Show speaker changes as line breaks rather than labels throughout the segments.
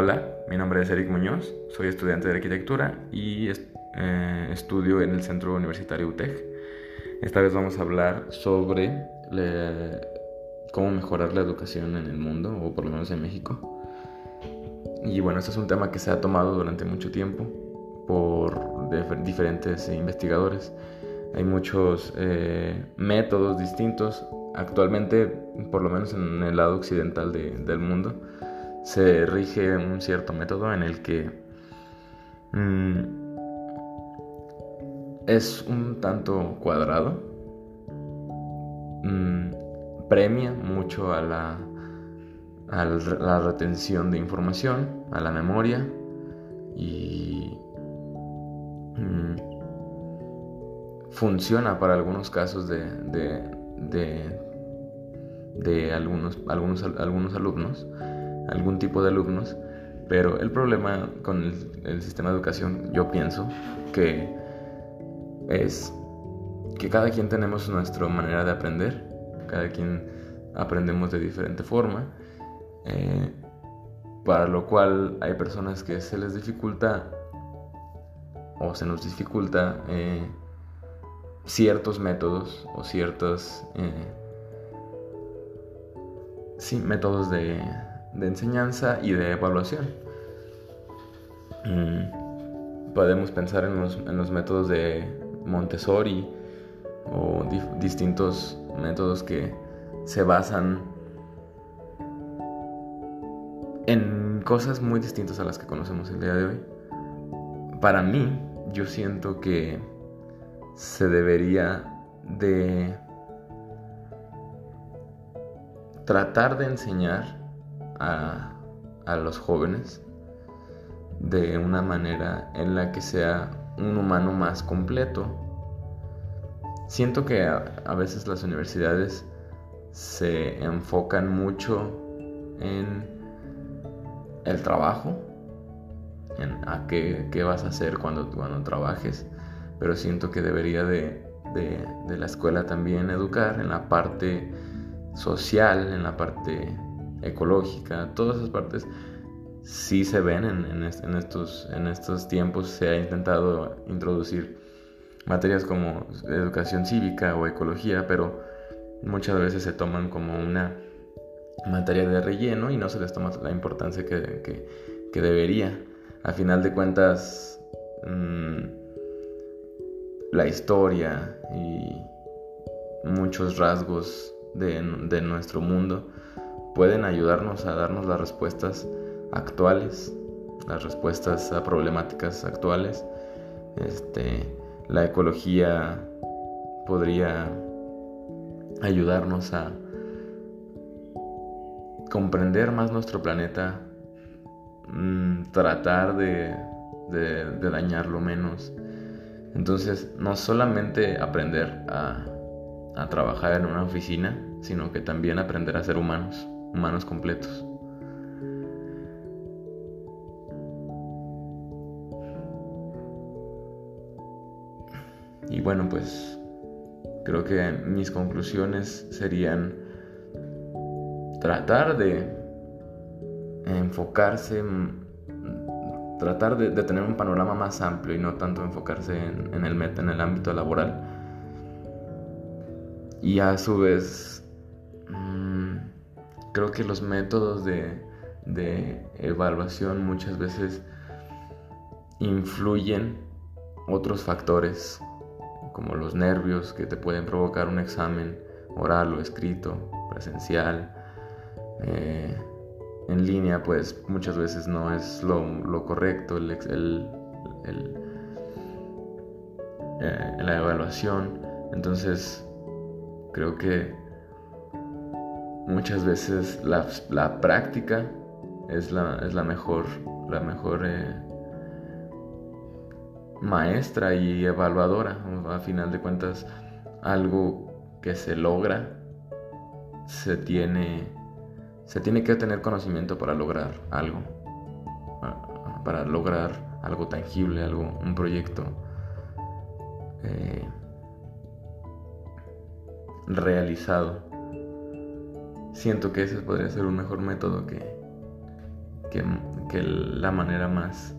Hola, mi nombre es Eric Muñoz, soy estudiante de arquitectura y eh, estudio en el Centro Universitario UTEC. Esta vez vamos a hablar sobre cómo mejorar la educación en el mundo, o por lo menos en México. Y bueno, este es un tema que se ha tomado durante mucho tiempo por diferentes investigadores. Hay muchos eh, métodos distintos. Actualmente, por lo menos en el lado occidental del mundo, se rige un cierto método en el que mm, es un tanto cuadrado, mm, premia mucho a la, a la retención de Información, a la memoria y mm, funciona para algunos casos de, de, de, algunos, algunos, algunos alumnos algún tipo de alumnos, pero el problema con el, sistema de educación, yo pienso, que es que cada quien tenemos nuestra manera de aprender, cada quien aprendemos de diferente forma, eh, para lo cual hay personas que se les dificulta o se nos dificulta eh, ciertos métodos o ciertos eh, sí, métodos de, de enseñanza y de evaluación. Mm, podemos pensar en los, métodos de Montessori o distintos métodos que se basan en cosas muy distintas a las que conocemos el día de hoy. Para mí, yo siento que se debería de tratar de enseñar a, los jóvenes de una manera en la que sea un humano más completo. Siento que a, veces las universidades se enfocan mucho en el trabajo, en a qué, vas a hacer cuando, cuando trabajes, pero siento que debería de, de la escuela también educar en la parte social, en la parte ecológica, todas esas partes sí se ven en, estos, en estos tiempos. Se ha intentado introducir materias como educación cívica o ecología, pero muchas veces se toman como una materia de relleno y no se les toma la importancia que, debería. A final de cuentas, mm, la historia y muchos rasgos de nuestro mundo pueden ayudarnos a darnos las respuestas actuales, las respuestas a problemáticas actuales. Este, la ecología podría ayudarnos a comprender más nuestro planeta, mm, tratar de, dañarlo menos. Entonces, no solamente aprender a trabajar en una oficina, sino que también aprender a ser humanos humanos completos. Y bueno, pues creo que mis conclusiones serían tratar de enfocarse, tratar de, tener un panorama más amplio y no tanto enfocarse en, el meta, en el ámbito laboral. Y a su vez creo que los métodos de, evaluación muchas veces influyen otros factores, como los nervios que te pueden provocar un examen oral o escrito, presencial. Eh, en línea, pues muchas veces no es lo, correcto el, eh, la evaluación. Entonces, creo que muchas veces la, práctica es la, es la, mejor, la mejor eh, maestra y evaluadora. A final de cuentas, algo que se logra, se tiene, se tiene que tener conocimiento para lograr algo, para lograr algo tangible, algo, un proyecto. Eh, realizado siento que ese podría ser un mejor método que, que, la manera más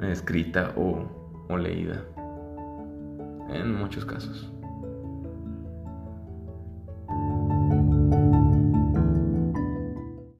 escrita o, o leída en muchos casos.